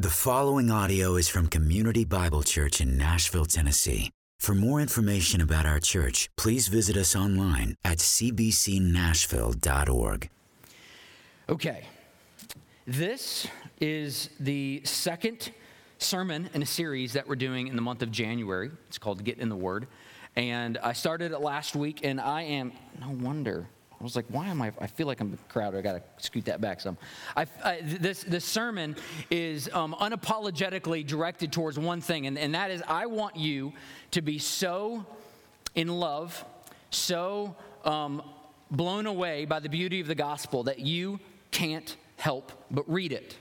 The following audio is from Community Bible Church in Nashville, Tennessee. For more information about our church, please visit us online at cbcnashville.org. Okay, this is the second sermon in a series that we're doing in the month of January. It's called Get in the Word. And I started it last week, and I am, no wonder, I was like, why am I? I feel like I'm crowded. I got to scoot that back some. I, I, this, this sermon is um, unapologetically directed towards one thing, and, and that is I want you to be so in love, so um, blown away by the beauty of the gospel that you can't help but read it.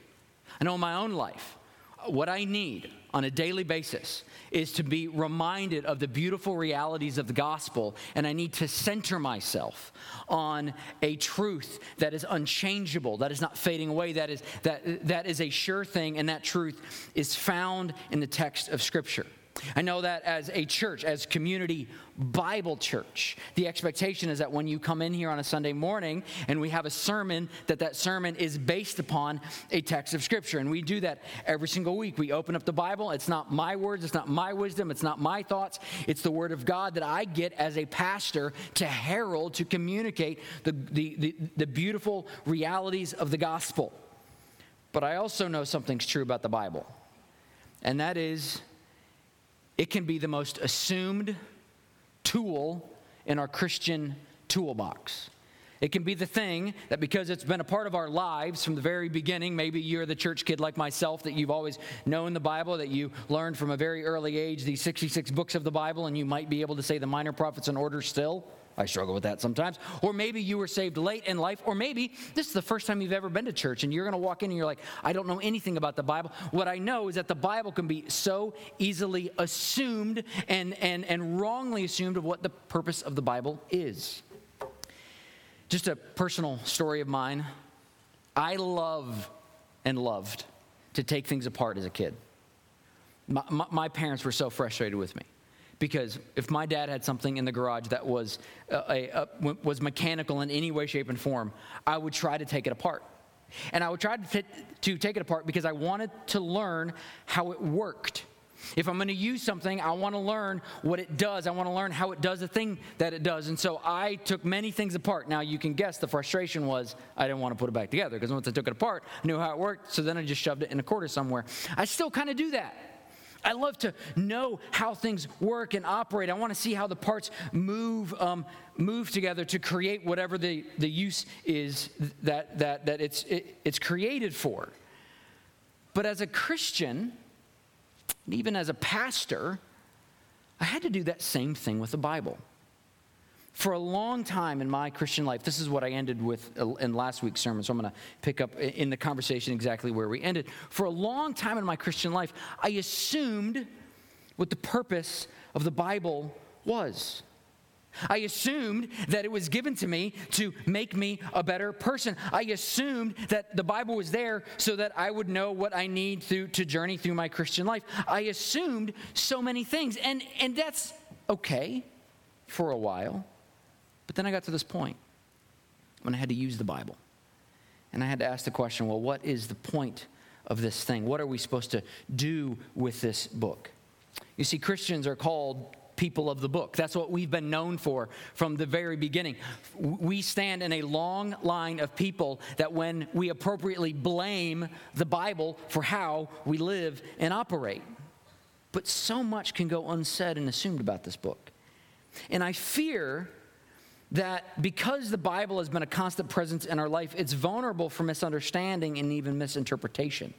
I know in my own life, what I need on a daily basis is to be reminded of the beautiful realities of the gospel, and I need to center myself on a truth that is unchangeable, that is not fading away, that is, that, that is a sure thing, and that truth is found in the text of Scripture. I know that as a church, as community Bible church, the expectation is that when you come in here on a Sunday morning and we have a sermon, that that sermon is based upon a text of Scripture. And we do that every single week. We open up the Bible. It's not my words, it's not my wisdom, it's not my thoughts. It's the Word of God that I get as a pastor to herald, to communicate the, the, the, the beautiful realities of the gospel. But I also know something's true about the Bible, and that is it can be the most assumed tool in our Christian toolbox. It can be the thing that because it's been a part of our lives from the very beginning, maybe you're the church kid like myself, that you've always known the Bible, that you learned from a very early age these 66 books of the Bible, and you might be able to say the minor prophets in order still. I struggle with that sometimes. Or maybe you were saved late in life, or maybe this is the first time you've ever been to church and you're going to walk in and you're like, I don't know anything about the Bible. What I know is that the Bible can be so easily assumed and, and, and wrongly assumed of what the purpose of the Bible is. Just a personal story of mine. I love and loved to take things apart as a kid. My, my, my parents were so frustrated with me because if my dad had something in the garage that was, uh, a, a, was mechanical in any way, shape, and form, I would try to take it apart. And I would try to, t- to take it apart because I wanted to learn how it worked. If I'm going to use something, I want to learn what it does. I want to learn how it does the thing that it does. And so I took many things apart. Now, you can guess the frustration was I didn't want to put it back together because once I took it apart, I knew how it worked. So then I just shoved it in a corner somewhere. I still kind of do that. I love to know how things work and operate. I want to see how the parts move, um, move together to create whatever the, the use is that, that, that it's, it, it's created for. But as a Christian, even as a pastor, I had to do that same thing with the Bible. For a long time in my Christian life, this is what I ended with uh, in last week's sermon, so I'm going to pick up in the conversation exactly where we ended. For a long time in my Christian life, I assumed what the purpose of the Bible was. I assumed that it was given to me to make me a better person. I assumed that the Bible was there so that I would know what I need to, to journey through my Christian life. I assumed so many things, and, and that's okay for a while. But then I got to this point when I had to use the Bible. And I had to ask the question well, what is the point of this thing? What are we supposed to do with this book? You see, Christians are called people of the book. That's what we've been known for from the very beginning. We stand in a long line of people that, when we appropriately blame the Bible for how we live and operate. But so much can go unsaid and assumed about this book. And I fear that because the Bible has been a constant presence in our life, it's vulnerable for misunderstanding and even misinterpretation.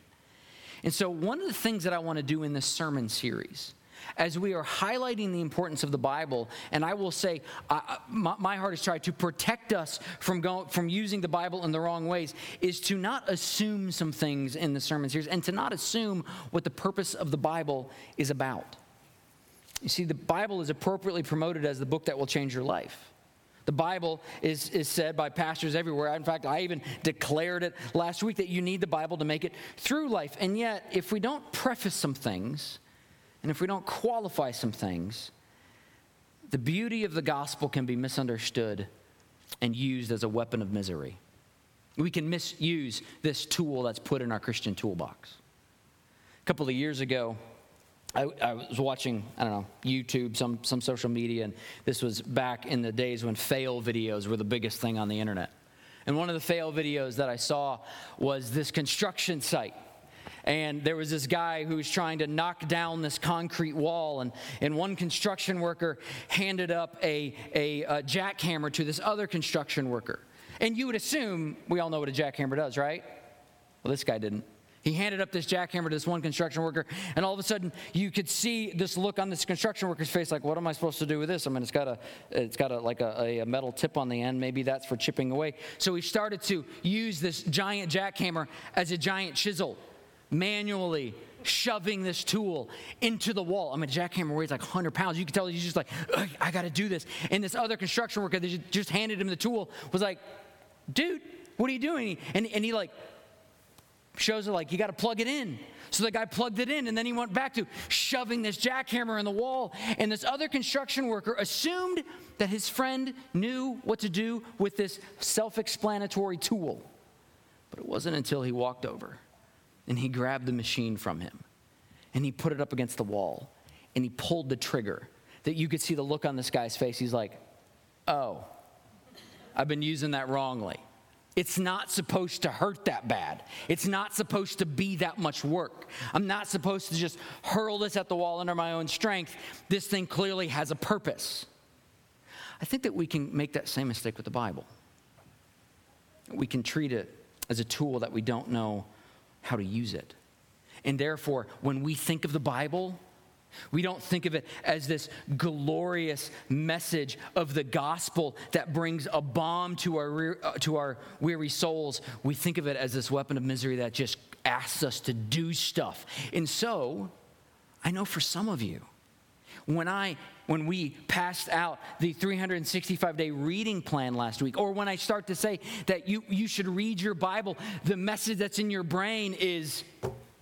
And so, one of the things that I want to do in this sermon series, as we are highlighting the importance of the Bible, and I will say, uh, my, my, heart is trying to protect us from, going, from using the Bible in the wrong ways, is to not assume some things in the sermon series and to not assume what the purpose of the Bible is about. You see, the Bible is appropriately promoted as the book that will change your life. The Bible is, is said by pastors everywhere. In fact, I even declared it last week that you need the Bible to make it through life. And yet, if we don't preface some things, and if we don't qualify some things, the beauty of the gospel can be misunderstood and used as a weapon of misery. We can misuse this tool that's put in our Christian toolbox. A couple of years ago, I, I, was watching, I don't know, YouTube, some, some social media, and this was back in the days when fail videos were the biggest thing on the internet. And one of the fail videos that I saw was this construction site. And there was this guy who was trying to knock down this concrete wall, and, and one construction worker handed up a, a, a jackhammer to this other construction worker. And you would assume we all know what a jackhammer does, right? Well, this guy didn't. He handed up this jackhammer to this one construction worker, and all of a sudden, you could see this look on this construction worker's face, like, "What am I supposed to do with this?" I mean, it's got a, it's got a like a, a metal tip on the end. Maybe that's for chipping away. So he started to use this giant jackhammer as a giant chisel, manually shoving this tool into the wall. I mean, jackhammer weighs like 100 pounds. You can tell he's just like, "I got to do this." And this other construction worker that just handed him the tool was like, "Dude, what are you doing?" And and he like shows her like you got to plug it in. So the guy plugged it in and then he went back to shoving this jackhammer in the wall and this other construction worker assumed that his friend knew what to do with this self-explanatory tool. But it wasn't until he walked over and he grabbed the machine from him and he put it up against the wall and he pulled the trigger that you could see the look on this guy's face. He's like oh i've been using that wrongly it's not supposed to hurt that bad. It's not supposed to be that much work. I'm not supposed to just hurl this at the wall under my own strength. This thing clearly has a purpose. I think that we can make that same mistake with the Bible. We can treat it as a tool that we don't know how to use it. And therefore, when we think of the Bible, we don't think of it as this glorious message of the gospel that brings a balm to our, uh, to our weary souls. We think of it as this weapon of misery that just asks us to do stuff. And so, I know for some of you, when I when we passed out the 365 day reading plan last week, or when I start to say that you, you should read your Bible, the message that's in your brain is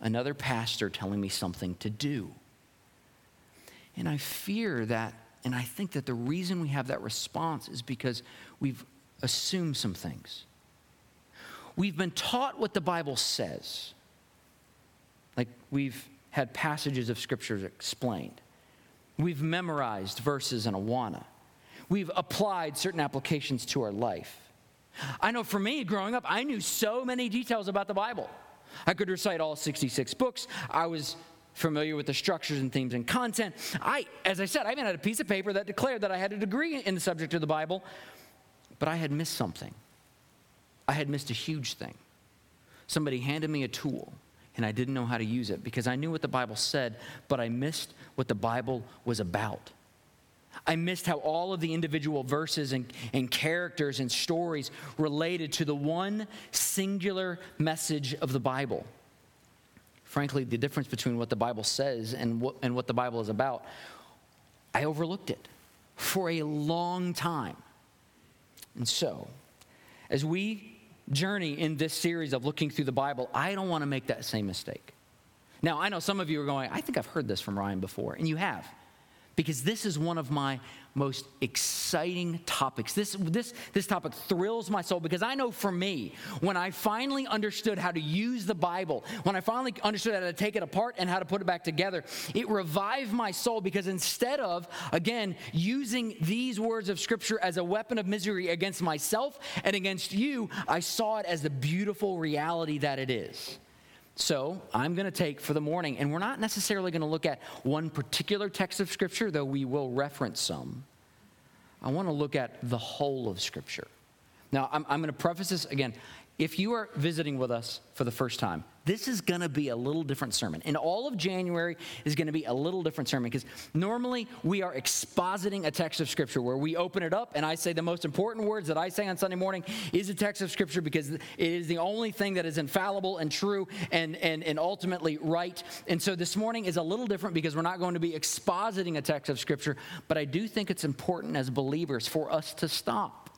another pastor telling me something to do. And I fear that, and I think that the reason we have that response is because we've assumed some things. We've been taught what the Bible says. Like we've had passages of scriptures explained. We've memorized verses in Awana. We've applied certain applications to our life. I know for me, growing up, I knew so many details about the Bible. I could recite all 66 books. I was familiar with the structures and themes and content. I, as I said, I even had a piece of paper that declared that I had a degree in the subject of the Bible, but I had missed something. I had missed a huge thing. Somebody handed me a tool, and I didn't know how to use it because I knew what the Bible said, but I missed what the Bible was about. I missed how all of the individual verses and, and characters and stories related to the one singular message of the Bible frankly, the difference between what the Bible says and what, and what the Bible is about, I overlooked it for a long time. And so, as we journey in this series of looking through the Bible, I don't want to make that same mistake. Now, I know some of you are going, I think I've heard this from Ryan before, and you have because this is one of my most exciting topics. This, this, this topic thrills my soul because I know for me, when I finally understood how to use the Bible, when I finally understood how to take it apart and how to put it back together, it revived my soul because instead of, again, using these words of Scripture as a weapon of misery against myself and against you, I saw it as the beautiful reality that it is. So I'm going to take for the morning, and we're not necessarily going to look at one particular text of Scripture, though we will reference some. I want to look at the whole of Scripture. Now, I'm, I'm going to preface this again. If you are visiting with us for the first time, this is going to be a little different sermon. And all of January is going to be a little different sermon because normally we are expositing a text of Scripture where we open it up and I say the most important words that I say on Sunday morning is a text of Scripture because it is the only thing that is infallible and true and, and, and ultimately right. And so this morning is a little different because we're not going to be expositing a text of Scripture, but I do think it's important as believers for us to stop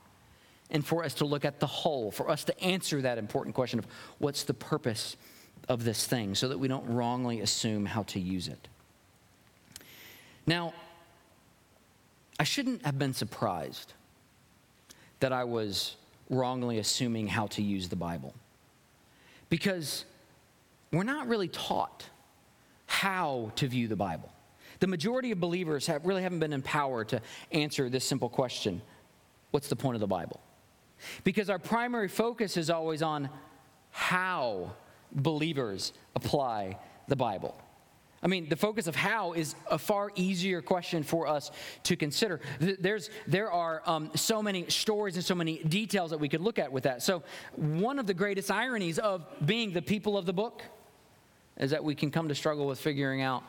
and for us to look at the whole, for us to answer that important question of what's the purpose of this thing so that we don't wrongly assume how to use it. Now, I shouldn't have been surprised that I was wrongly assuming how to use the Bible because we're not really taught how to view the Bible. The majority of believers have, really haven't been empowered to answer this simple question What's the point of the Bible? Because our primary focus is always on how believers apply the Bible. I mean, the focus of how is a far easier question for us to consider. There's, there are um, so many stories and so many details that we could look at with that. So, one of the greatest ironies of being the people of the book is that we can come to struggle with figuring out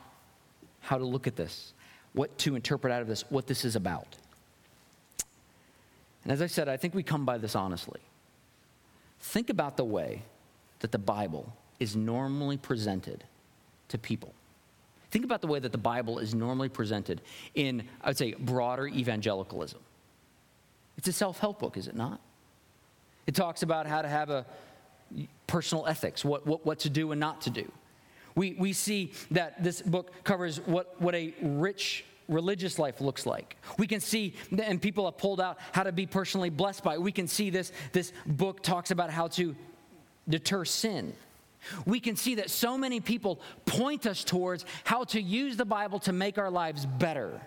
how to look at this, what to interpret out of this, what this is about. And as I said, I think we come by this honestly. Think about the way that the Bible is normally presented to people. Think about the way that the Bible is normally presented in, I would say, broader evangelicalism. It's a self help book, is it not? It talks about how to have a personal ethics, what, what, what to do and not to do. We, we see that this book covers what, what a rich religious life looks like. We can see, and people have pulled out how to be personally blessed by it. We can see this, this book talks about how to deter sin. We can see that so many people point us towards how to use the Bible to make our lives better.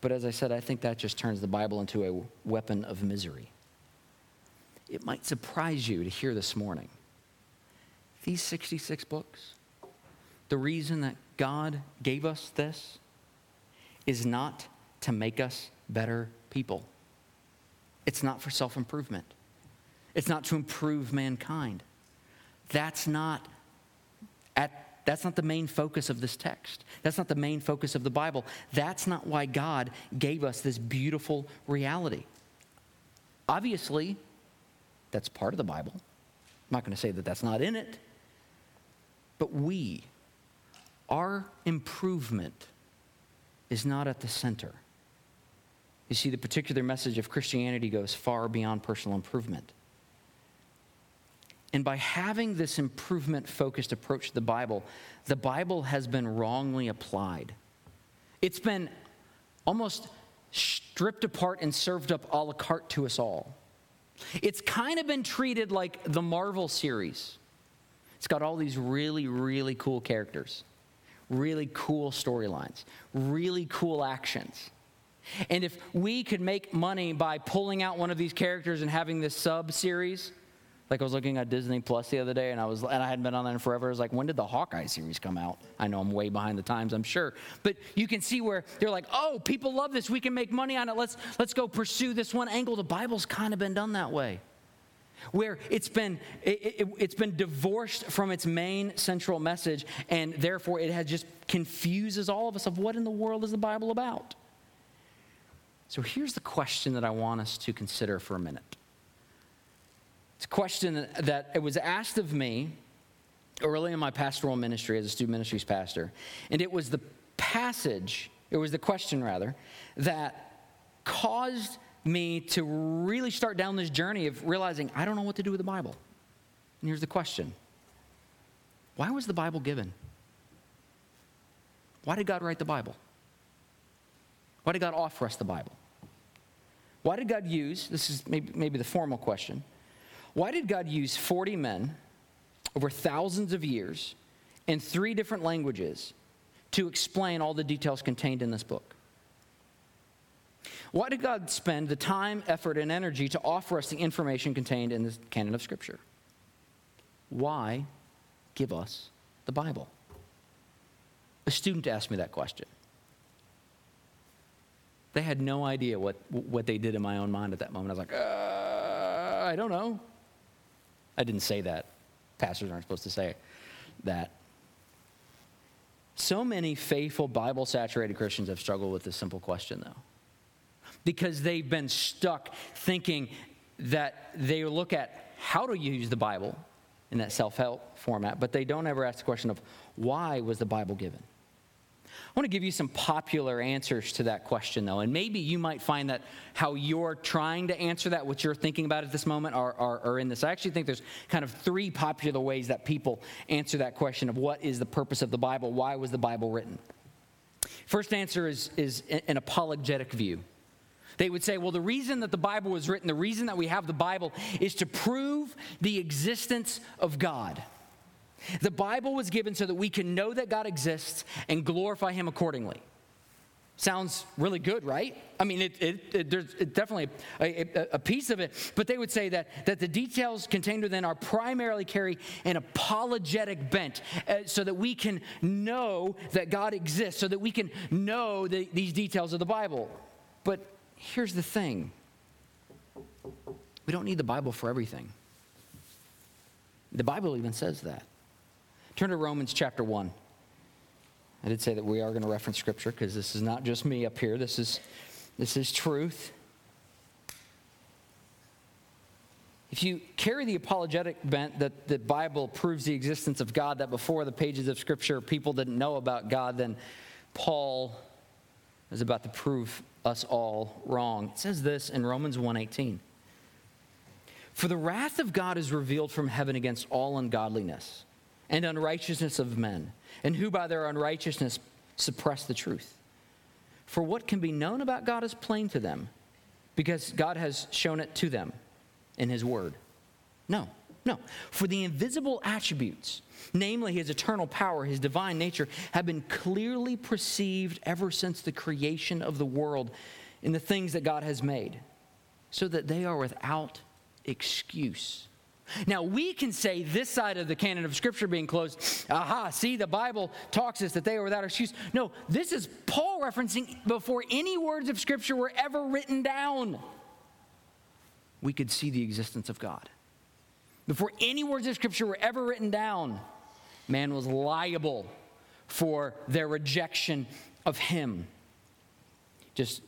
But as I said, I think that just turns the Bible into a weapon of misery. It might surprise you to hear this morning these 66 books, the reason that God gave us this is not to make us better people. It's not for self improvement. It's not to improve mankind. That's not at that's not the main focus of this text. That's not the main focus of the Bible. That's not why God gave us this beautiful reality. Obviously, that's part of the Bible. I'm not going to say that that's not in it. But we, our improvement is not at the center. You see, the particular message of Christianity goes far beyond personal improvement. And by having this improvement focused approach to the Bible, the Bible has been wrongly applied. It's been almost stripped apart and served up a la carte to us all. It's kind of been treated like the Marvel series. It's got all these really, really cool characters, really cool storylines, really cool actions. And if we could make money by pulling out one of these characters and having this sub series, like I was looking at Disney Plus the other day, and I was, and I hadn't been on that in forever. I was like, when did the Hawkeye series come out? I know I'm way behind the times, I'm sure, but you can see where they're like, oh, people love this. We can make money on it. Let's let's go pursue this one angle. The Bible's kind of been done that way, where it's been it, it, it's been divorced from its main central message, and therefore it has just confuses all of us of what in the world is the Bible about. So here's the question that I want us to consider for a minute. It's a question that it was asked of me early in my pastoral ministry as a student ministries pastor. And it was the passage, it was the question rather, that caused me to really start down this journey of realizing I don't know what to do with the Bible. And here's the question Why was the Bible given? Why did God write the Bible? Why did God offer us the Bible? Why did God use, this is maybe, maybe the formal question, why did God use 40 men over thousands of years in three different languages to explain all the details contained in this book? Why did God spend the time, effort, and energy to offer us the information contained in the canon of Scripture? Why give us the Bible? A student asked me that question. They had no idea what, what they did in my own mind at that moment. I was like, uh, I don't know. I didn't say that. Pastors aren't supposed to say that. So many faithful, Bible saturated Christians have struggled with this simple question, though, because they've been stuck thinking that they look at how to use the Bible in that self help format, but they don't ever ask the question of why was the Bible given? I want to give you some popular answers to that question, though, and maybe you might find that how you're trying to answer that, what you're thinking about at this moment, are, are, are in this. I actually think there's kind of three popular ways that people answer that question of what is the purpose of the Bible, why was the Bible written. First answer is, is an apologetic view. They would say, well, the reason that the Bible was written, the reason that we have the Bible is to prove the existence of God. The Bible was given so that we can know that God exists and glorify Him accordingly. Sounds really good, right? I mean, it, it, it there's definitely a, a, a, piece of it, but they would say that, that the details contained within are primarily carry an apologetic bent uh, so that we can know that God exists, so that we can know the, these details of the Bible. But here's the thing we don't need the Bible for everything. The Bible even says that. Turn to Romans chapter 1. I did say that we are going to reference scripture because this is not just me up here. This is, this is truth. If you carry the apologetic bent that the Bible proves the existence of God, that before the pages of Scripture people didn't know about God, then Paul is about to prove us all wrong. It says this in Romans 1:18. For the wrath of God is revealed from heaven against all ungodliness and unrighteousness of men, and who by their unrighteousness suppress the truth. For what can be known about God is plain to them, because God has shown it to them in His Word. No, no. For the invisible attributes, namely His eternal power, His divine nature, have been clearly perceived ever since the creation of the world in the things that God has made, so that they are without excuse. Now, we can say this side of the canon of Scripture being closed, aha, see, the Bible talks us that they are without excuse. No, this is Paul referencing before any words of Scripture were ever written down. We could see the existence of God. Before any words of Scripture were ever written down, man was liable for their rejection of him. Just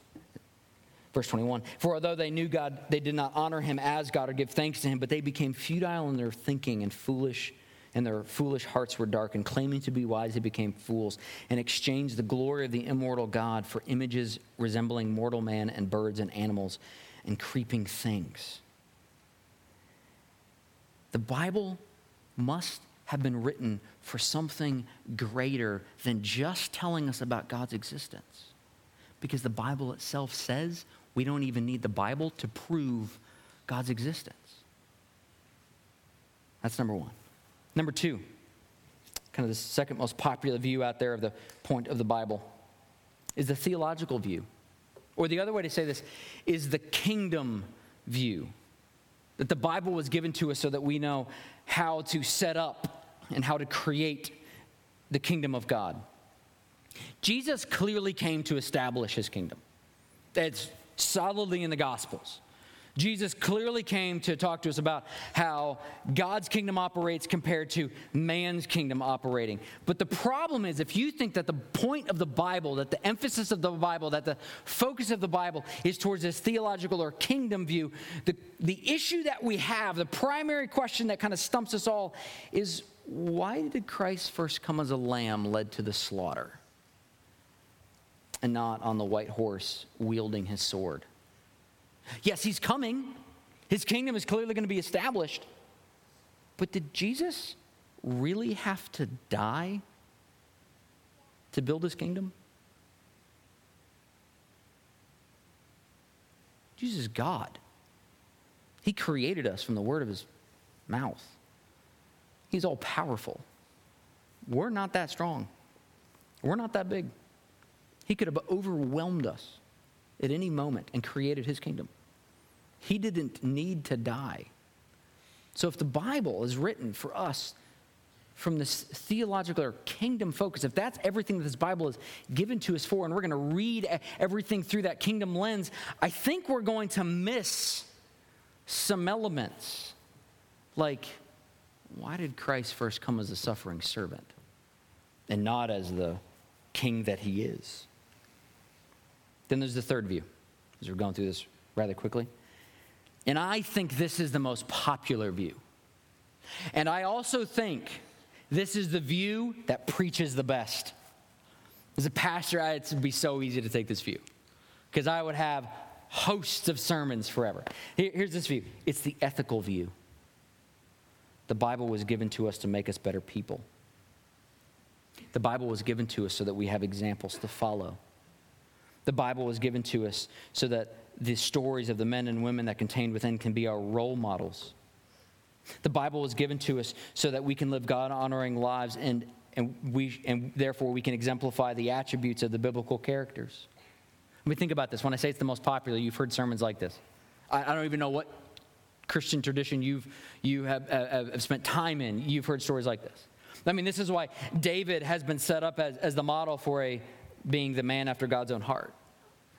Verse 21 For although they knew God, they did not honor him as God or give thanks to him, but they became futile in their thinking and foolish, and their foolish hearts were darkened. Claiming to be wise, they became fools and exchanged the glory of the immortal God for images resembling mortal man and birds and animals and creeping things. The Bible must have been written for something greater than just telling us about God's existence. Because the Bible itself says we don't even need the Bible to prove God's existence. That's number one. Number two, kind of the second most popular view out there of the point of the Bible, is the theological view. Or the other way to say this is the kingdom view. That the Bible was given to us so that we know how to set up and how to create the kingdom of God. Jesus clearly came to establish his kingdom. That's solidly in the Gospels. Jesus clearly came to talk to us about how God's kingdom operates compared to man's kingdom operating. But the problem is, if you think that the point of the Bible, that the emphasis of the Bible, that the focus of the Bible is towards this theological or kingdom view, the, the issue that we have, the primary question that kind of stumps us all is why did Christ first come as a lamb led to the slaughter? And not on the white horse wielding his sword. Yes, he's coming. His kingdom is clearly going to be established. But did Jesus really have to die to build his kingdom? Jesus is God. He created us from the word of his mouth. He's all powerful. We're not that strong. We're not that big. He could have overwhelmed us at any moment and created his kingdom. He didn't need to die. So if the Bible is written for us from this theological or kingdom focus, if that's everything that this Bible is given to us for, and we're going to read everything through that kingdom lens, I think we're going to miss some elements. Like, why did Christ first come as a suffering servant and not as the king that he is? Then there's the third view, as we're going through this rather quickly. And I think this is the most popular view. And I also think this is the view that preaches the best. As a pastor, it would be so easy to take this view because I would have hosts of sermons forever. here's this view it's the ethical view. The Bible was given to us to make us better people. The Bible was given to us so that we have examples to follow. The Bible was given to us so that the stories of the men and women that contained within can be our role models. The Bible was given to us so that we can live God honoring lives and, and, we, and therefore we can exemplify the attributes of the biblical characters. Let me think about this. When I say it's the most popular, you've heard sermons like this. I, I don't even know what Christian tradition you've, you have, uh, have spent time in. You've heard stories like this. I mean, this is why David has been set up as, as the model for a, being the man after God's own heart.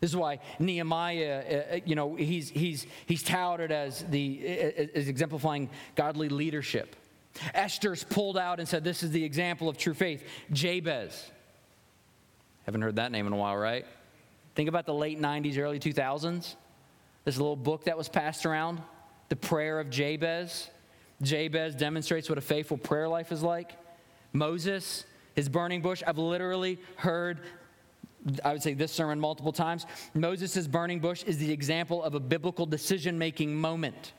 This is why Nehemiah, uh, uh you know, he's, he's, he's touted as, the, as exemplifying godly leadership. Esther's pulled out and said, This is the example of true faith. Jabez. Haven't heard that name in a while, right? Think about the late 90s, early 2000s. This little book that was passed around, The Prayer of Jabez. Jabez demonstrates what a faithful prayer life is like. Moses, his burning bush. I've literally heard, I would say this sermon multiple times. Moses' burning bush is the example of a biblical decision making moment.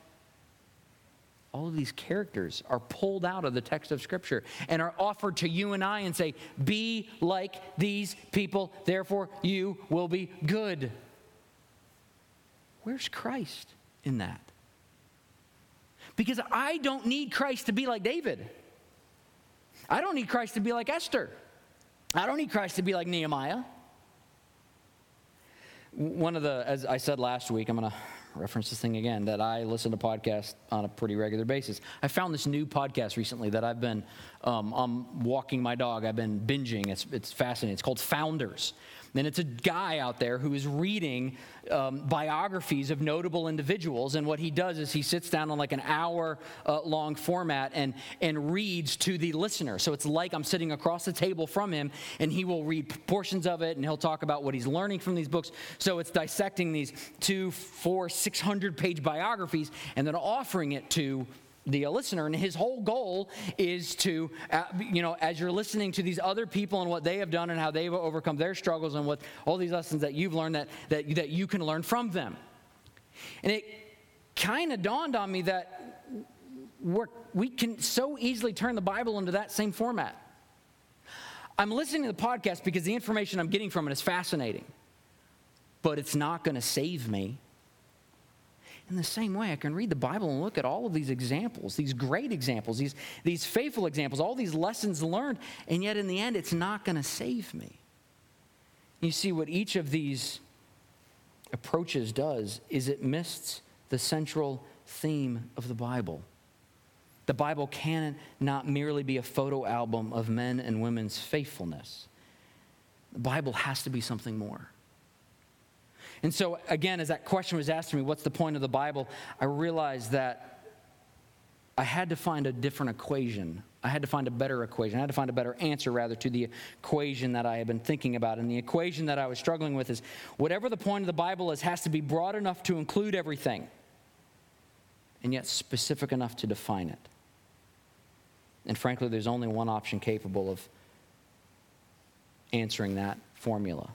All of these characters are pulled out of the text of Scripture and are offered to you and I and say, Be like these people, therefore you will be good. Where's Christ in that? Because I don't need Christ to be like David. I don't need Christ to be like Esther. I don't need Christ to be like Nehemiah. One of the, as I said last week, I'm going to reference this thing again, that I listen to podcasts on a pretty regular basis. I found this new podcast recently that I've been, um, I'm walking my dog, I've been binging. It's, it's fascinating. It's called Founders. And it's a guy out there who is reading um, biographies of notable individuals. And what he does is he sits down on like an hour uh, long format and, and reads to the listener. So it's like I'm sitting across the table from him and he will read portions of it and he'll talk about what he's learning from these books. So it's dissecting these two, four, 600 page biographies and then offering it to the listener. And his whole goal is to, uh, you know, as you're listening to these other people and what they have done and how they've overcome their struggles and what all these lessons that you've learned that, that, that you can learn from them. And it kind of dawned on me that we're, we can so easily turn the Bible into that same format. I'm listening to the podcast because the information I'm getting from it is fascinating, but it's not going to save me. In the same way, I can read the Bible and look at all of these examples, these great examples, these, these faithful examples, all these lessons learned, and yet in the end, it's not going to save me. You see, what each of these approaches does is it misses the central theme of the Bible. The Bible cannot merely be a photo album of men and women's faithfulness. The Bible has to be something more. And so, again, as that question was asked to me, what's the point of the Bible? I realized that I had to find a different equation. I had to find a better equation. I had to find a better answer, rather, to the equation that I had been thinking about. And the equation that I was struggling with is whatever the point of the Bible is, has to be broad enough to include everything, and yet specific enough to define it. And frankly, there's only one option capable of answering that formula.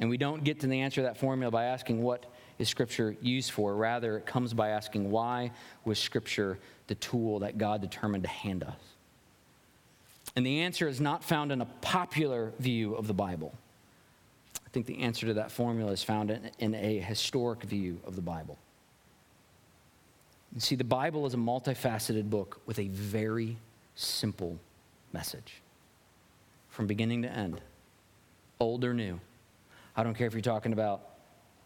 And we don't get to the answer to that formula by asking what is Scripture used for. Rather, it comes by asking why was Scripture the tool that God determined to hand us? And the answer is not found in a popular view of the Bible. I think the answer to that formula is found in, in a historic view of the Bible. You see, the Bible is a multifaceted book with a very simple message from beginning to end, old or new. I don't care if you're talking about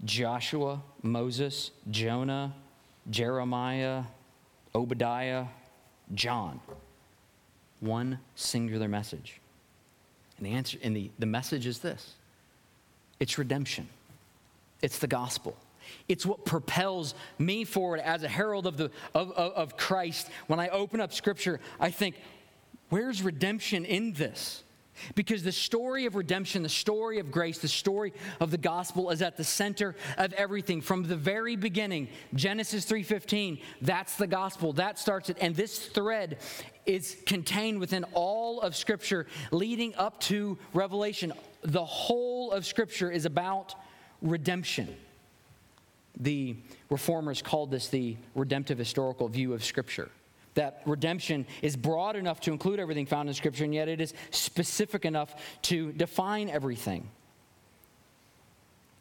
Joshua, Moses, Jonah, Jeremiah, Obadiah, John. One singular message. And the answer and the, the message is this it's redemption. It's the gospel. It's what propels me forward as a herald of, the, of, of, of Christ. When I open up scripture, I think, where's redemption in this? Because the story of redemption, the story of grace, the story of the gospel is at the center of everything from the very beginning. Genesis 3:15, that's the gospel. That starts it and this thread is contained within all of scripture leading up to Revelation. The whole of scripture is about redemption. The reformers called this the redemptive historical view of scripture that redemption is broad enough to include everything found in Scripture, and yet it is specific enough to define everything.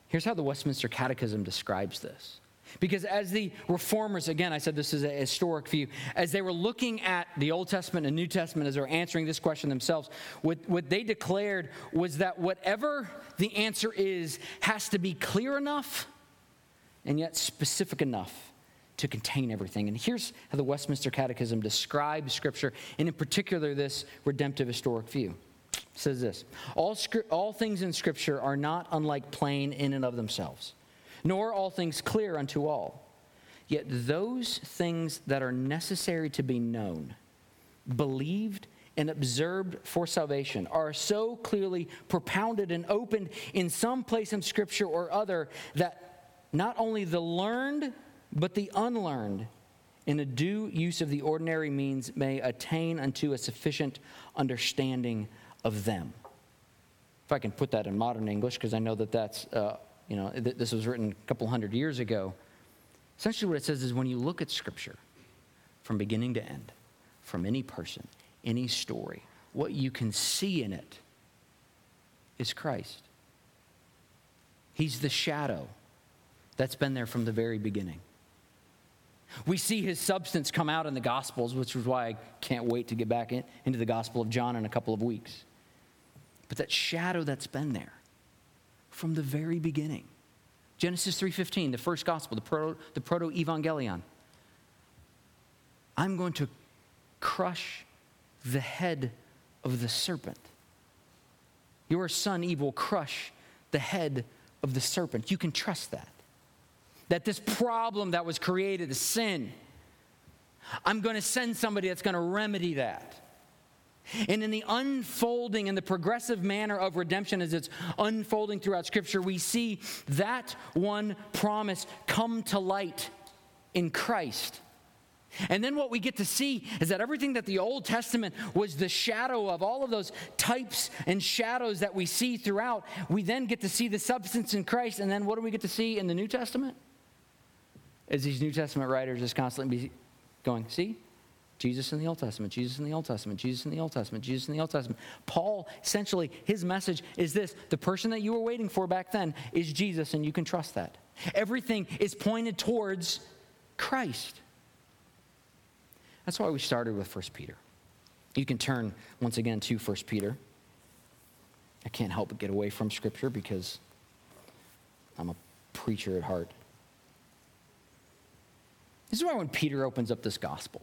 Here's how the Westminster Catechism describes this Because as the reformers, again, I said this is a historic view, as they were looking at the Old Testament and New Testament, as they were answering this question themselves, what, what they declared was that whatever the answer is has to be clear enough and yet specific enough to contain everything. And here's how the Westminster Catechism describes Scripture, and in particular, this redemptive historic view. It says this all, all things in Scripture are not unlike plain in and of themselves nor all things clear unto all. Yet those things that are necessary to be known, believed, and observed for salvation are so clearly propounded and opened in some place in Scripture or other that not only the learned, but the unlearned, in a due use of the ordinary means, may attain unto a sufficient understanding of them. If I can put that in modern English, because I know that that's uh, you know, th- this was written a couple hundred years ago. Essentially, what it says is when you look at Scripture from beginning to end, from any person, any story, what you can see in it is Christ. He's the shadow that's been there from the very beginning. We see his substance come out in the Gospels, which is why I can't wait to get back in, into the Gospel of John in a couple of weeks. But that shadow that's been there from the very beginning. Genesis 3:15, the first gospel, the proto, the proto-evangelion. I'm going to crush the head of the serpent. Your son Eve will crush the head of the serpent. You can trust that. That this problem that was created, the sin, I'm going to send somebody that's going to remedy that. And in the unfolding and the progressive manner of redemption as it's unfolding throughout Scripture, we see that one promise come to light in Christ. And then what we get to see is that everything that the Old Testament was the shadow of, all of those types and shadows that we see throughout, we then get to see the substance in Christ. And then what do we get to see in the New Testament? As these New Testament writers just constantly be going, see, Jesus in the Old Testament, Jesus in the Old Testament, Jesus in the Old Testament, Jesus in the Old Testament. Paul, essentially, his message is this the person that you were waiting for back then is Jesus, and you can trust that. Everything is pointed towards Christ. That's why we started with 1 Peter. You can turn once again to 1 Peter. I can't help but get away from Scripture because I'm a preacher at heart. This is why when Peter opens up this gospel,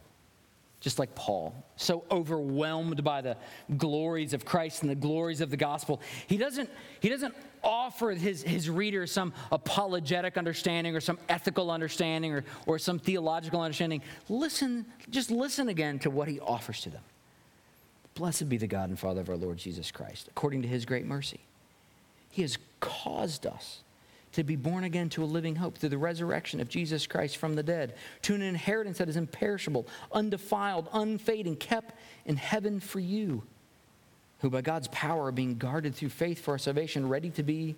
just like Paul, so overwhelmed by the glories of Christ and the glories of the gospel. He doesn't, he doesn't offer his, his readers some apologetic understanding or some ethical understanding or, or some theological understanding. Listen, just listen again to what he offers to them. Blessed be the God and Father of our Lord Jesus Christ, according to his great mercy. He has caused us to be born again to a living hope through the resurrection of Jesus Christ from the dead, to an inheritance that is imperishable, undefiled, unfading, kept in heaven for you, who by God's power are being guarded through faith for our salvation, ready to be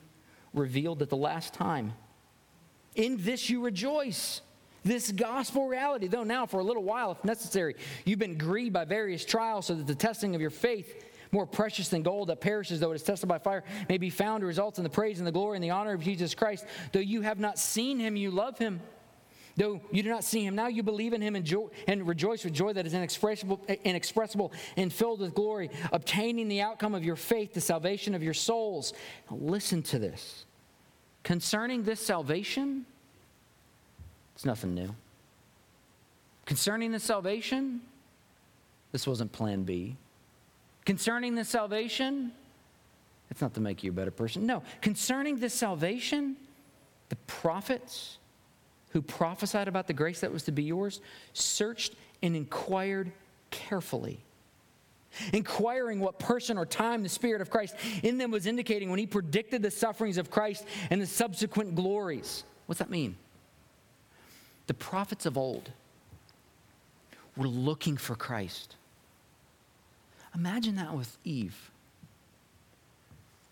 revealed at the last time. In this you rejoice. This gospel reality, though now for a little while, if necessary, you've been grieved by various trials, so that the testing of your faith more precious than gold that perishes, though it is tested by fire, may be found to result in the praise and the glory and the honor of Jesus Christ. Though you have not seen him, you love him. Though you do not see him now, you believe in him and, joy, and rejoice with joy that is inexpressible, inexpressible and filled with glory, obtaining the outcome of your faith, the salvation of your souls. Now, listen to this. Concerning this salvation, it's nothing new. Concerning the salvation, this wasn't plan B. Concerning the salvation, it's not to make you a better person. No, concerning this salvation, the prophets who prophesied about the grace that was to be yours searched and inquired carefully. Inquiring what person or time the Spirit of Christ in them was indicating when he predicted the sufferings of Christ and the subsequent glories. What's that mean? The prophets of old were looking for Christ. Imagine that with Eve.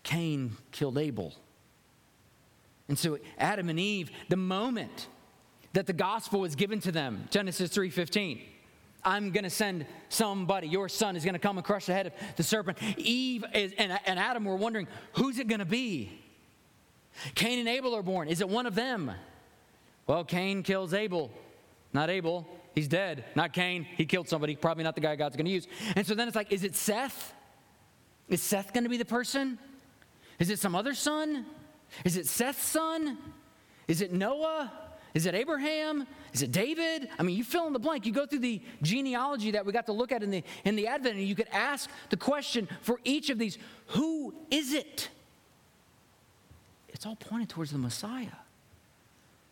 Cain killed Abel. And so Adam and Eve, the moment that the gospel was given to them, Genesis 3:15, I'm going to send somebody, your son is going to come and crush the head of the serpent. Eve is, and, and Adam were wondering, who's it going to be? Cain and Abel are born. Is it one of them? Well, Cain kills Abel. Not Abel. He's dead. Not Cain. He killed somebody. Probably not the guy God's going to use. And so then it's like, is it Seth? Is Seth going to be the person? Is it some other son? Is it Seth's son? Is it Noah? Is it Abraham? Is it David? I mean, you fill in the blank. You go through the genealogy that we got to look at in the, in the Advent, and you could ask the question for each of these who is it? It's all pointed towards the Messiah.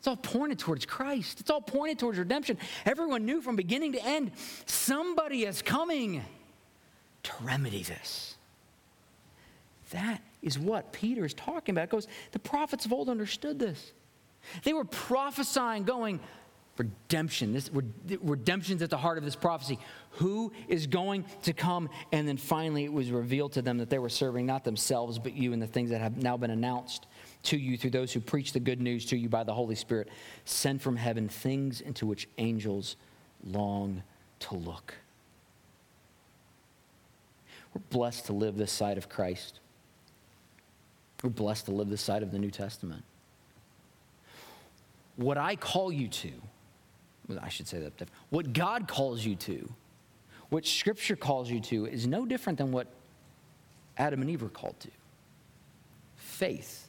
It's all pointed towards Christ. It's all pointed towards redemption. Everyone knew from beginning to end somebody is coming to remedy this. That is what Peter is talking about. It goes, the prophets of old understood this. They were prophesying, going, redemption. This redemption's at the heart of this prophecy. Who is going to come? And then finally, it was revealed to them that they were serving not themselves, but you and the things that have now been announced to you through those who preach the good news to you by the Holy Spirit, sent from heaven, things into which angels long to look. We're blessed to live this side of Christ. We're blessed to live this side of the New Testament. What I call you to, I should say that, what God calls you to, what Scripture calls you to, is no different than what Adam and Eve were called to faith.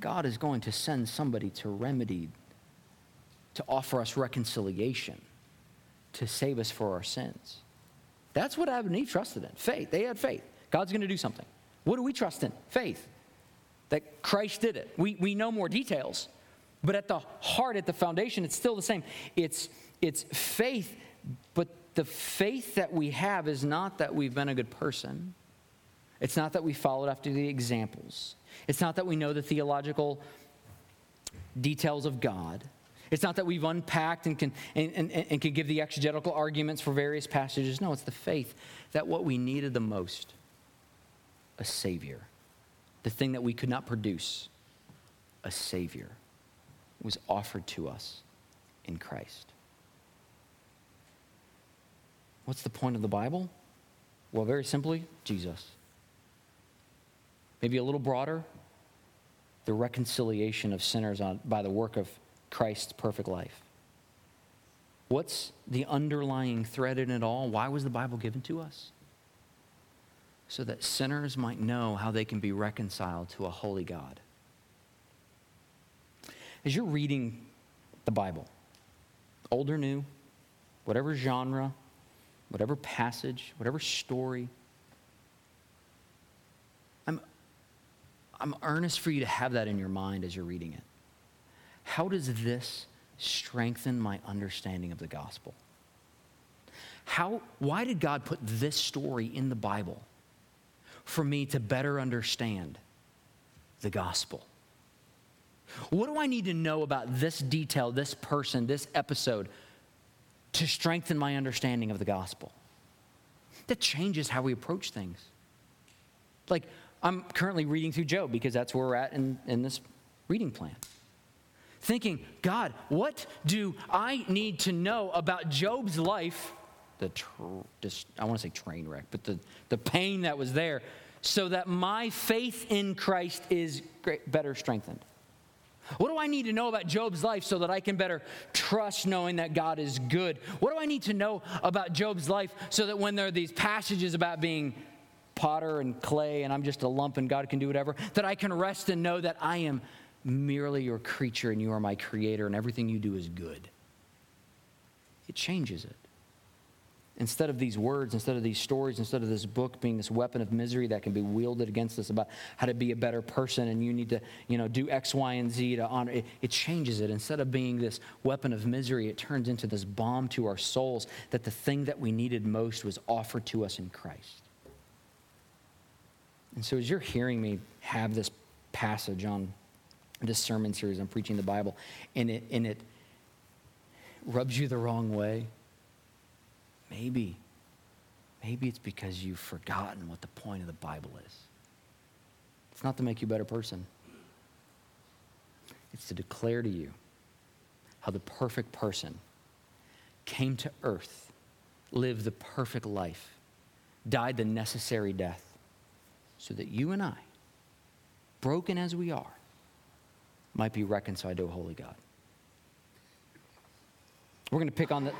God is going to send somebody to remedy, to offer us reconciliation, to save us for our sins. That's what Adam and Eve trusted in faith. They had faith. God's going to do something. What do we trust in? Faith. That Christ did it. We, we know more details, but at the heart, at the foundation, it's still the same. It's, it's faith, but the faith that we have is not that we've been a good person. It's not that we followed after the examples. It's not that we know the theological details of God. It's not that we've unpacked and can, and, and, and can give the exegetical arguments for various passages. No, it's the faith that what we needed the most a Savior. The thing that we could not produce, a Savior, was offered to us in Christ. What's the point of the Bible? Well, very simply, Jesus. Maybe a little broader, the reconciliation of sinners on, by the work of Christ's perfect life. What's the underlying thread in it all? Why was the Bible given to us? so that sinners might know how they can be reconciled to a holy God. As you're reading the Bible, old or new, whatever genre, whatever passage, whatever story, I'm earnest for you to have that in your mind as you're reading it. How does this strengthen my understanding of the gospel? How, why did God put this story in the Bible? for me to better understand the gospel? What do I need to know about this detail, this person, this episode to strengthen my understanding of the gospel? That changes how we approach things. Like, I'm currently reading through Job because that's where we're at in, in this reading plan. Thinking, God, what do I need to know about Job's life the tr- I want to say train wreck, but the, the pain that was there, so that my faith in Christ is great, better strengthened. What do I need to know about Job's life so that I can better trust knowing that God is good? What do I need to know about Job's life so that when there are these passages about being potter and clay and I'm just a lump and God can do whatever, that I can rest and know that I am merely your creature and you are my creator and everything you do is good? It changes it instead of these words, instead of these stories, instead of this book being this weapon of misery that can be wielded against us about how to be a better person and you need to, you know, do X, Y, and Z to honor, it, it changes it. Instead of being this weapon of misery, it turns into this balm to our souls that the thing that we needed most was offered to us in Christ. And so as you're hearing me have this passage on this sermon series I'm preaching the Bible, and it, and it rubs you the wrong way, Maybe. Maybe it's because you've forgotten what the point of the Bible is. It's not to make you a better person, it's to declare to you how the perfect person came to earth, lived the perfect life, died the necessary death, so that you and I, broken as we are, might be reconciled to a holy God. we're going to pick on the,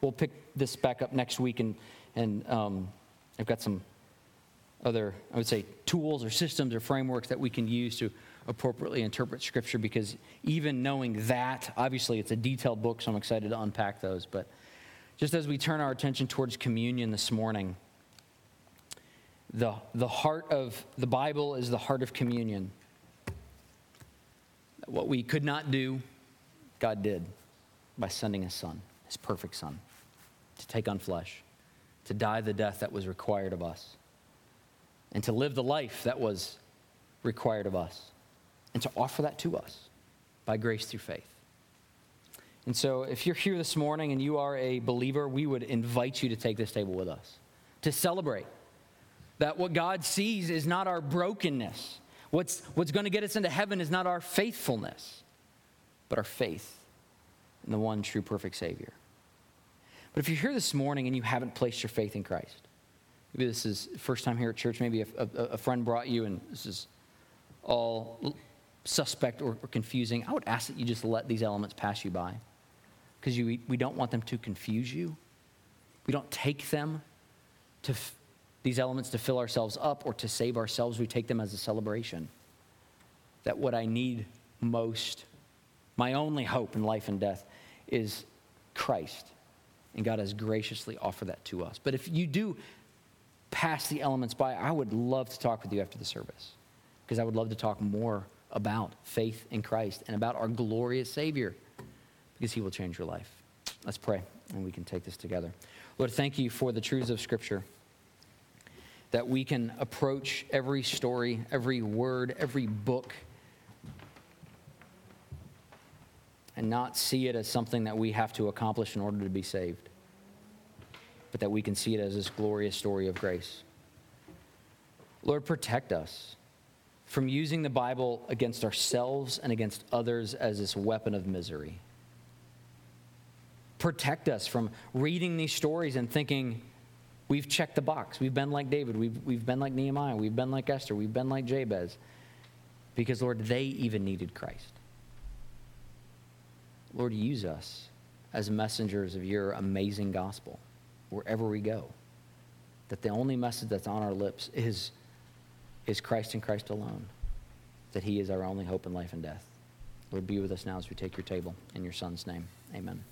we'll pick this back up next week, and, and um, I've got some other, I would say, tools or systems or frameworks that we can use to appropriately interpret Scripture because even knowing that, obviously it's a detailed book, so I'm excited to unpack those. But just as we turn our attention towards communion this morning, the, the heart of the Bible is the heart of communion. What we could not do, God did by sending his son, his perfect son, to take on flesh, to die the death that was required of us, and to live the life that was required of us, and to offer that to us by grace through faith. And so, if you're here this morning and you are a believer, we would invite you to take this table with us, to celebrate that what God sees is not our brokenness. What's, what's going to get us into heaven is not our faithfulness, but our faith in the one true perfect Savior. But if you're here this morning and you haven't placed your faith in Christ, maybe this is first time here at church, maybe a, a, a friend brought you and this is all suspect or, or, confusing, I would ask that you just let these elements pass you by because we don't want them to confuse you. We don't take them to these elements to fill ourselves up or to save ourselves. We take them as a celebration. That what I need most, my only hope in life and death, is Christ. And God has graciously offered that to us. But if you do pass the elements by, I would love to talk with you after the service because I would love to talk more about faith in Christ and about our glorious Savior because He will change your life. Let's pray and we can take this together. Lord, thank you for the truths of Scripture that we can approach every story, every word, every book, and not see it as something that we have to accomplish in order to be saved, but that we can see it as this glorious story of grace. Lord, protect us from using the Bible against ourselves and against others as this weapon of misery. Protect us from reading these stories and thinking, We've checked the box. We've been like David. We've, we've been like Nehemiah. We've been like Esther. We've been like Jabez. Because, Lord, they even needed Christ. Lord, use us as messengers of your amazing gospel wherever we go. That the only message that's on our lips is, is Christ and Christ alone. That he is our only hope in life and death. Lord, be with us now as we take your table. In your son's name, amen.